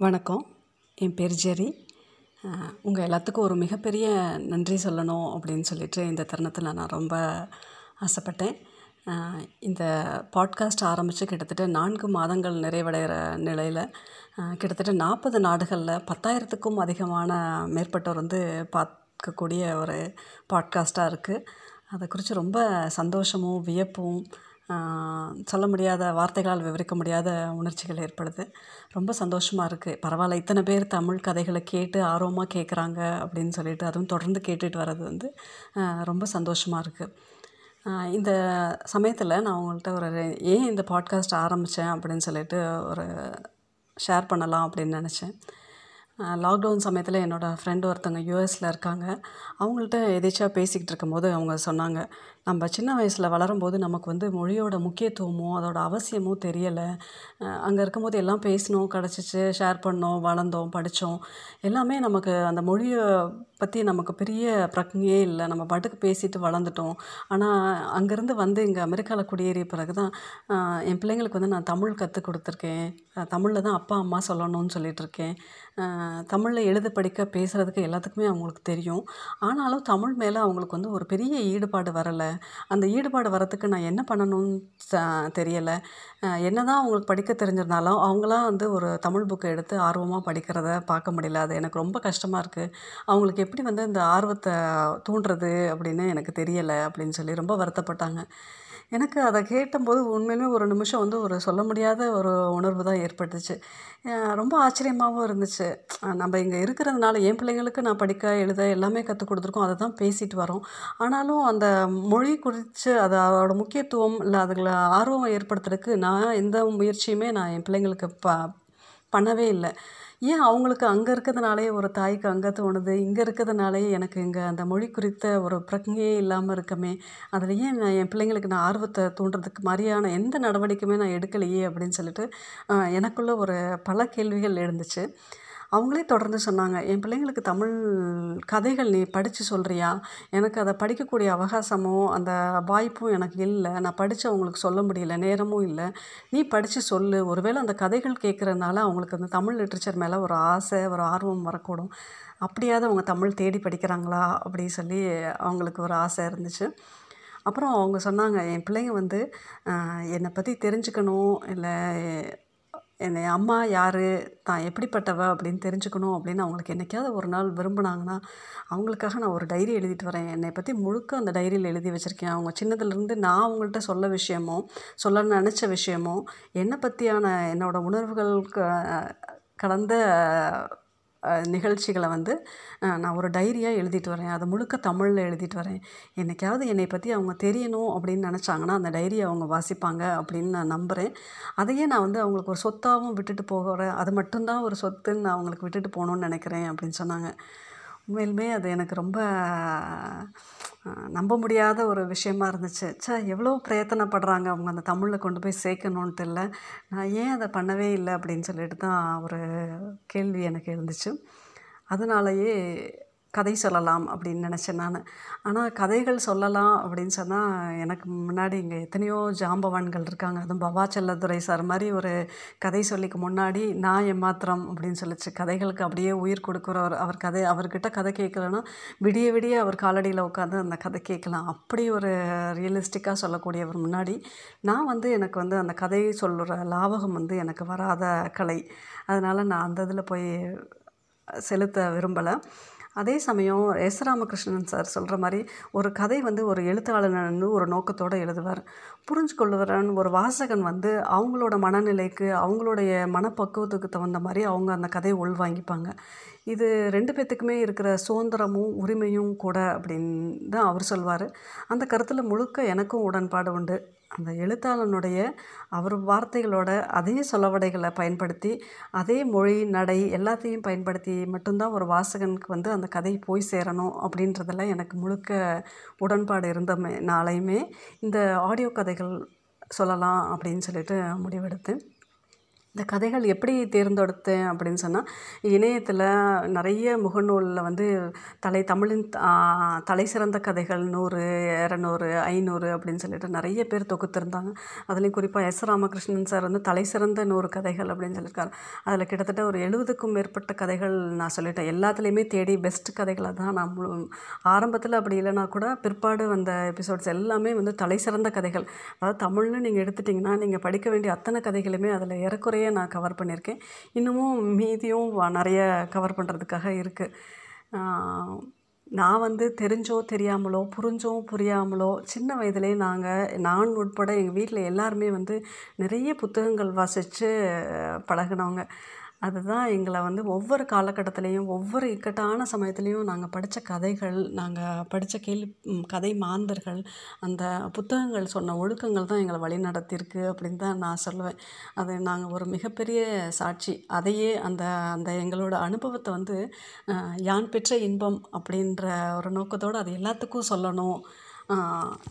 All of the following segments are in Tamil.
வணக்கம். என் பேர் ஜெரி. உங்கள் எல்லாத்துக்கும் ஒரு மிகப்பெரிய நன்றி சொல்லணும் அப்படின்னு சொல்லிட்டு இந்த தருணத்தில் நான் ரொம்ப ஆசைப்பட்டேன். இந்த பாட்காஸ்ட் ஆரம்பித்து கிட்டத்தட்ட நான்கு மாதங்கள் நிறைவடைகிற நிலையில் கிட்டத்தட்ட நாற்பது நாடுகளில் பத்தாயிரத்துக்கும் அதிகமான மேற்பட்டோர் வந்து பார்க்கக்கூடிய ஒரு பாட்காஸ்ட்டாக இருக்குது அதை குறித்து ரொம்ப சந்தோஷமும் வியப்பும் சொல்ல முடியாத வார்த்தைகளால் விவரிக்க முடியாத உணர்ச்சிகள் ஏற்படுது. ரொம்ப சந்தோஷமாக இருக்குது பரவாயில்ல இத்தனை பேர் தமிழ் கதைகளை கேட்டு ஆர்வமாக கேட்குறாங்க அப்படின்னு சொல்லிட்டு அதுவும் தொடர்ந்து கேட்டுட்டு வர்றது வந்து ரொம்ப சந்தோஷமாக இருக்குது இந்த சமயத்தில் நான் உங்கள்கிட்ட ஒரு ஏன் இந்த பாட்காஸ்ட் ஆரம்பித்தேன் அப்படின்னு சொல்லிட்டு ஒரு ஷேர் பண்ணலாம் அப்படின்னு நினச்சேன். லாக்டவுன் சமயத்தில் என்னோடய ஃப்ரெண்டு ஒருத்தவங்க யூஎஸில் இருக்காங்க. அவங்கள்ட்ட எதேச்சியாக பேசிக்கிட்டு இருக்கும்போது அவங்க சொன்னாங்க நம்ம சின்ன வயசில் வளரும்போது நமக்கு வந்து மொழியோட முக்கியத்துவமோ அதோட அவசியமோ தெரியலை. அங்கே இருக்கும்போது எல்லாம் பேசினோம் கிடச்சிச்சு ஷேர் பண்ணோம் வளர்ந்தோம் படித்தோம் எல்லாமே நமக்கு அந்த மொழியை பற்றி நமக்கு பெரிய பிரச்சனையே இல்லை. நம்ம பாட்டுக்கு பேசிட்டு வளர்ந்துட்டோம். ஆனால் அங்கேருந்து வந்து இங்கே அமெரிக்காவில் குடியேறிய பிறகு தான் என் பிள்ளைங்களுக்கு வந்து நான் தமிழ் கற்றுக் கொடுத்துருக்கேன். தமிழில் தான் அப்பா அம்மா சொல்லணும்னு சொல்லிகிட்ருக்கேன் தமிழில் எழுத படிக்க பேசுகிறதுக்கு எல்லாத்துக்குமே அவங்களுக்கு தெரியும். ஆனாலும் தமிழ் மேலே அவங்களுக்கு வந்து ஒரு பெரிய ஈடுபாடு வரலை. அந்த ஈடுபாடு வரத்துக்கு நான் என்ன பண்ணணும்னு தெரியலை. என்ன தான் அவங்களுக்கு படிக்க தெரிஞ்சிருந்தாலும் அவங்களாம் வந்து ஒரு தமிழ் புக்கை எடுத்து ஆர்வமாக படிக்கிறத பார்க்க முடியல. அது எனக்கு ரொம்ப கஷ்டமாக இருக்குது அவங்களுக்கு எப்படி வந்து இந்த ஆர்வத்தை தூண்டுறது அப்படின்னு எனக்கு தெரியலை அப்படின்னு சொல்லி ரொம்ப வருத்தப்பட்டாங்க. எனக்கு அதை கேட்டபோது உண்மையிலுமே ஒரு நிமிஷம் வந்து ஒரு சொல்ல முடியாத ஒரு உணர்வு தான் ஏற்பட்டுச்சு. ரொம்ப ஆச்சரியமாகவும் இருந்துச்சு. நம்ம இங்கே இருக்கிறதுனால என் பிள்ளைங்களுக்கு நான் படிக்க எழுத எல்லாமே கற்றுக் கொடுத்துருக்கோம். அதை தான் பேசிட்டு வரோம். ஆனாலும் அந்த மொழி குறித்து அதை அதோட முக்கியத்துவம் இல்லை அதுகளை ஆர்வம் ஏற்படுத்துறதுக்கு நான் எந்த முயற்சியுமே நான் என் பிள்ளைங்களுக்கு ப பண்ணவே இல்லை. ஏன் அவங்களுக்கு அங்கே இருக்கிறதுனாலே ஒரு தாய்க்கு அங்கே தோணுது இங்கே இருக்கிறதுனாலே எனக்கு இங்கே அந்த மொழி குறித்த ஒரு பிரக்ஞையே இல்லாமல் இருக்கமே. அதில் ஏன் நான் என் பிள்ளைங்களுக்கு நான் ஆர்வத்தை தூண்டுறதுக்கு மாதிரியான எந்த நடவடிக்கையுமே நான் எடுக்கலையே அப்படின்னு சொல்லிட்டு எனக்குள்ளே ஒரு பல கேள்விகள் எழுந்துச்சு. அவங்களே தொடர்ந்து சொன்னாங்க என் பிள்ளைங்களுக்கு தமிழ் கதைகள் நீ படித்து சொல்கிறியா எனக்கு அதை படிக்கக்கூடிய அவகாசமும் அந்த வாய்ப்பும் எனக்கு இல்லை. நான் படித்து அவங்களுக்கு சொல்ல முடியல நேரமும் இல்லை. நீ படித்து சொல்லு. ஒருவேளை அந்த கதைகள் கேட்குறதுனால அவங்களுக்கு அந்த தமிழ் லிட்ரேச்சர் மேலே ஒரு ஆசை ஒரு ஆர்வம் வரக்கூடும். அப்படியாவது அவங்க தமிழ் தேடி படிக்கிறாங்களா? அப்படி சொல்லி அவங்களுக்கு ஒரு ஆசை இருந்துச்சு. அப்புறம் அவங்க சொன்னாங்க என் பிள்ளைங்க வந்து என்னை பற்றி தெரிஞ்சுக்கணும். இல்லை என்னை அம்மா யார்? தான் எப்படிப்பட்டவ அப்படின்னு தெரிஞ்சுக்கணும் அப்படின்னு அவங்களுக்கு என்றைக்காவது ஒரு நாள் விரும்பினாங்கன்னா அவங்களுக்காக நான் ஒரு டைரி எழுதிட்டு வரேன். என்னை பற்றி முழுக்க அந்த டைரியில் எழுதி வச்சுருக்கேன். அவங்க சின்னதுலேருந்து நான் அவங்கள்ட்ட சொல்ல விஷயமோ சொல்ல நினச்ச விஷயமோ என்னை பற்றியான என்னோடய உணர்வுகளுக்கு கலந்த நிகழ்ச்சிகளை வந்து நான் ஒரு டைரியாக எழுதிட்டு வரேன். அது முழுக்க தமிழில் எழுதிட்டு வரேன். என்றைக்காவது என்னை பற்றி அவங்க தெரியணும் அப்படின்னு நினச்சாங்கன்னா அந்த டைரியை அவங்க வாசிப்பாங்க அப்படின்னு நான் நம்புகிறேன் அதையே நான் வந்து அவங்களுக்கு ஒரு சொத்தாகவும் விட்டுட்டு போகிறேன் அது மட்டும்தான் ஒரு சொத்துன்னு நான் அவங்களுக்கு விட்டுட்டு போகணுன்னு நினைக்கிறேன் அப்படின்னு சொன்னாங்க. உண்மையிலுமே அது எனக்கு ரொம்ப நம்ப முடியாத ஒரு விஷயமா இருந்துச்சு. சே எவ்வளோ பிரயத்தனப்படுறாங்க அவங்க அந்த தமிழில் கொண்டு போய் சேர்க்கணுன்ட்டு இல்லை நான் ஏன் அதை பண்ணவே இல்லை அப்படின்னு சொல்லிட்டு தான் ஒரு கேள்வி எனக்கு இருந்துச்சு அதனாலயே கதை சொல்லலாம் அப்படின்னு நினச்சேன் நான். ஆனால் கதைகள் சொல்லலாம் அப்படின்னு சொன்னால் எனக்கு முன்னாடி இங்கே எத்தனையோ ஜாம்பவான்கள் இருக்காங்க. அதுவும் பவா செல்லதுரை சார் மாதிரி ஒரு கதை சொல்லிக்கு முன்னாடி நான் ஏமாத்திரம் அப்படின்னு சொல்லிச்சு. கதைகளுக்கு அப்படியே உயிர் கொடுக்குறவர் அவர் கதை அவர்கிட்ட கதை கேட்கலன்னா விடிய விடிய அவர் காலடியில் உட்காந்து அந்த கதை கேட்கலாம். அப்படி ஒரு ரியலிஸ்டிக்காக சொல்லக்கூடியவர் முன்னாடி நான் வந்து எனக்கு வந்து அந்த கதை சொல்கிற லாவகம் வந்து எனக்கு வராத கலை. அதனால் நான் அந்த இதில் போய் செலுத்த விரும்பலை. அதே சமயம் எஸ். ராமகிருஷ்ணன் சார் சொல்கிற மாதிரி ஒரு கதை வந்து ஒரு எழுத்தாளன் வந்து ஒரு நோக்கத்தோடு எழுதுவார். புரிஞ்சுக்கொள்ளுவரன் ஒரு வாசகன் வந்து அவங்களோட மனநிலைக்கு அவங்களுடைய மனப்பக்குவத்துக்கு தகுந்த மாதிரி அவங்க அந்த கதையை உள்வாங்கிப்பாங்க. இது ரெண்டு பேர்த்துக்குமே இருக்கிற சுதந்திரமும் உரிமையும் கூட அப்படின்னு தான் அவர் சொல்வார். அந்த கருத்தில் முழுக்க எனக்கும் உடன்பாடு உண்டு. அந்த எழுத்தாளனுடைய அவர் வார்த்தைகளோட அதே சொலவடைகளை பயன்படுத்தி அதே மொழி நடை எல்லாத்தையும் பயன்படுத்தி மட்டும்தான் ஒரு வாசகனுக்கு வந்து அந்த கதை போய் சேரணும் அப்படின்றதெல்லாம் எனக்கு முழுக்க உடன்பாடு இருந்த நாளையுமே இந்த ஆடியோ கதைகள் சொல்லலாம் அப்படின்னு சொல்லிட்டு முடிவெடுத்தேன். இந்த கதைகள் எப்படி தேர்ந்தெடுத்தேன் அப்படின்னு சொன்னால் இணையத்தில் நிறைய முகநூலில் வந்து தலை தமிழின் தலை சிறந்த கதைகள் நூறு இரநூறு ஐநூறு அப்படின்னு சொல்லிட்டு நிறைய பேர் தொகுத்திருந்தாங்க. அதுலேயும் குறிப்பாக எஸ் ராமகிருஷ்ணன் சார் வந்து தலை சிறந்த நூறு கதைகள் அப்படின்னு சொல்லியிருக்காரு. அதில் கிட்டத்தட்ட ஒரு எழுபதுக்கும் மேற்பட்ட கதைகள் நான் சொல்லிட்டேன். எல்லாத்துலேயுமே தேடி பெஸ்ட் கதைகளை தான் நான் ஆரம்பத்தில் அப்படி இல்லைனா கூட பிற்பாடு வந்த எபிசோட்ஸ் எல்லாமே வந்து தலை சிறந்த கதைகள். அதாவது தமிழ்னு நீங்கள் எடுத்துட்டிங்கன்னா நீங்கள் படிக்க வேண்டிய அத்தனை கதைகளுமே அதில் ஏறக்குறைய நான் கவர் பண்ணியிருக்கேன். இன்னமும் மீதியும் நிறைய கவர் பண்ணுறதுக்காக இருக்குது நான் வந்து தெரிஞ்சோ தெரியாமலோ புரிஞ்சோ புரியாமலோ சின்ன வயதிலே நாங்கள் நான் உட்பட எங்கள் வீட்டில் எல்லாருமே வந்து நிறைய புத்தகங்கள் வாசித்து பழகுனவங்க. அதுதான் எங்களை வந்து ஒவ்வொரு காலகட்டத்திலையும் ஒவ்வொரு இக்கட்டான சமயத்துலேயும் நாங்கள் படித்த கதைகள் நாங்கள் படித்த கேள்வி கதை மாந்தர்கள் அந்த புத்தகங்கள் சொன்ன ஒழுக்கங்கள் தான் எங்களை வழி நடத்தியிருக்கு அப்படின்னு தான் நான் சொல்லுவேன். அது நாங்கள் ஒரு மிகப்பெரிய சாட்சி. அதையே அந்த அந்த எங்களோட அனுபவத்தை வந்து யான் பெற்ற இன்பம் அப்படின்ற ஒரு நோக்கத்தோடு அது எல்லாத்துக்கும் சொல்லணும்.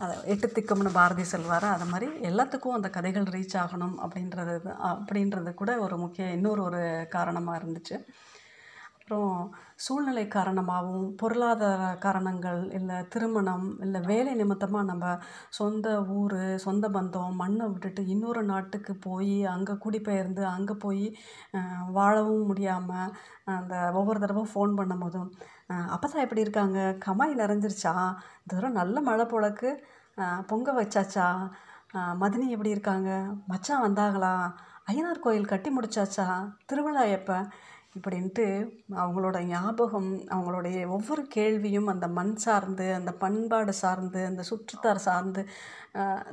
அதை எட்டு திக்கம்னு பாரதி சொல்வார். அது மாதிரி எல்லாத்துக்கும் அந்த கதைகள் ரீச் ஆகணும் அப்படின்றது அப்படின்றது கூட ஒரு முக்கிய இன்னொரு ஒரு காரணமாக இருந்துச்சு. அப்புறம் சூழ்நிலை காரணமாகவும் பொருளாதார காரணங்கள் இல்லை திருமணம் இல்லை வேலை நிமித்தமாக நம்ம சொந்த ஊர் சொந்த பந்தம் மண்ணை விட்டுட்டு இன்னொரு நாட்டுக்கு போய் அங்கே குடிபெயர்ந்து அங்கே போய் வாழவும் முடியாமல் அந்த ஒவ்வொரு தடவை ஃபோன் பண்ணும் போதும் அப்பதான் எப்படி இருக்காங்க? கமாய் நிறைஞ்சிருச்சா? இந்த தடவை நல்ல மழை போலக்கு பொங்க வச்சாச்சா? மதினி எப்படி இருக்காங்க? மச்சான் வந்தாங்களா? ஐயனார் கோயில் கட்டி முடிச்சாச்சா? திருவிழா எப்போ? இப்படின்ட்டு அவங்களோட ஞாபகம் அவங்களுடைய ஒவ்வொரு கேள்வியும் அந்த மண் சார்ந்து அந்த பண்பாடு சார்ந்து அந்த சுற்றுத்தார் சார்ந்து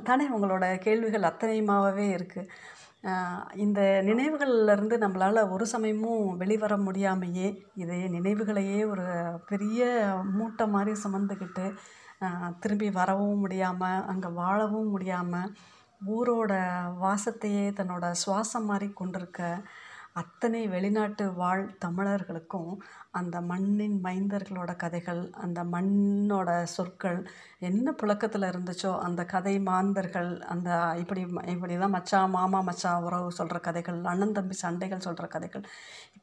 தானே அவங்களோட கேள்விகள் அத்தனையுமாகவே இருக்குது இந்த நினைவுகள்லேருந்து நம்மளால் ஒரு சமயமும் வெளிவர முடியாமையே இதே நினைவுகளையே ஒரு பெரிய மூட்டை மாதிரி சுமந்துக்கிட்டு திரும்பி வரவும் முடியாமல் அங்கே வாழவும் முடியாமல் ஊரோட வாசத்தையே தன்னோட சுவாசம் மாதிரி கொண்டிருக்க அத்தனை வெளிநாட்டு வாழ் தமிழர்களுக்கும் அந்த மண்ணின் மைந்தர்களோட கதைகள் அந்த மண்ணோட சொற்கள் என்ன புழக்கத்தில் இருந்துச்சோ அந்த கதை மாந்தர்கள் அந்த இப்படி இப்படி தான் மச்சா மாமா மச்சா உறவு சொல்கிற கதைகள் அண்ணன் தம்பி சண்டைகள் சொல்கிற கதைகள்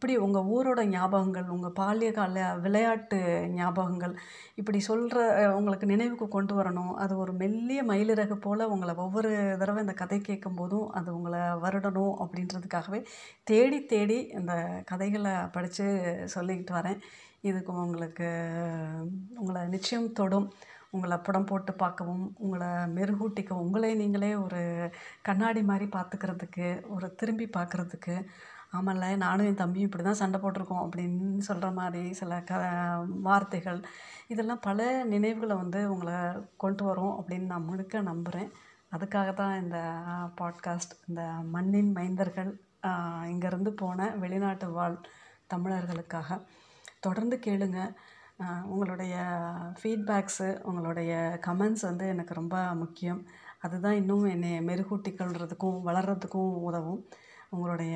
இப்படி உங்கள் ஊரோட ஞாபகங்கள் உங்கள் பால்ய கால விளையாட்டு ஞாபகங்கள் இப்படி சொல்கிற உங்களுக்கு நினைவுக்கு கொண்டு வரணும். அது ஒரு மெல்லிய மயிலிறகு போல் உங்களை ஒவ்வொரு தடவை இந்த கதை கேட்கும் போதும் அது உங்களை வருடணும் அப்படின்றதுக்காகவே தேடி தேடி இந்த கதைகளை படித்து சொல்லிக்கிட்டு வரேன். இதுக்கு உங்களுக்கு உங்களை நிச்சயம் தொடும். உங்களை படம் போட்டு பார்க்கவும் உங்களை மெருகூட்டிக்கவும் உங்களே நீங்களே ஒரு கண்ணாடி மாதிரி பார்த்துக்கிறதுக்கு ஒரு திரும்பி பார்க்குறதுக்கு ஆமாம்ல நானும் என் தம்பியும் இப்படி தான் சண்டை போட்டிருக்கோம் அப்படின்னு சொல்கிற மாதிரி சில க வார்த்தைகள். இதெல்லாம் பல நினைவுகளை வந்து உங்களை கொண்டு வரும் அப்படின்னு நான் முழுக்க நம்புகிறேன் அதுக்காக தான் இந்த பாட்காஸ்ட் இந்த மண்ணின் மைந்தர்கள் இங்கேருந்து போன வெளிநாட்டு வாழ் தமிழர்களுக்காக தொடர்ந்து கேளுங்க. உங்களுடைய ஃபீட்பேக்ஸு உங்களுடைய கமெண்ட்ஸ் வந்து எனக்கு ரொம்ப முக்கியம். அதுதான் இன்னும் என்னை மெருகூட்டி கொள்றதுக்கும் வளர்கிறதுக்கும் உதவும். உங்களுடைய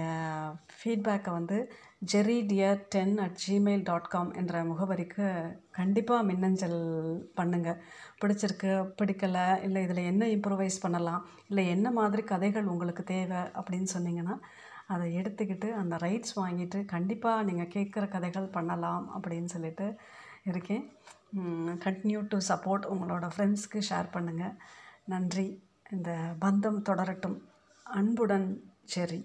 ஃபீட்பேக்கை வந்து Jerry dear ten at Gmail dot com என்ற முகவரிக்கு கண்டிப்பாக மின்னஞ்சல் பண்ணுங்கள் பிடிச்சிருக்கு பிடிக்கலை இல்லை இதில் என்ன இம்ப்ரூவைஸ் பண்ணலாம் இல்லை என்ன மாதிரி கதைகள் உங்களுக்கு தேவை அப்படின்னு சொன்னீங்கன்னா அதை எடுத்துக்கிட்டு அந்த ரைட்ஸ் வாங்கிட்டு கண்டிப்பாக நீங்கள் கேட்குற கதைகள் பண்ணலாம் அப்படின்னு சொல்லிட்டு இருக்கேன். கண்டினியூ டு சப்போர்ட் உங்களோட ஃப்ரெண்ட்ஸ்க்கு ஷேர் பண்ணுங்கள் நன்றி. இந்த பந்தம் தொடரட்டும். அன்புடன் ஜெரி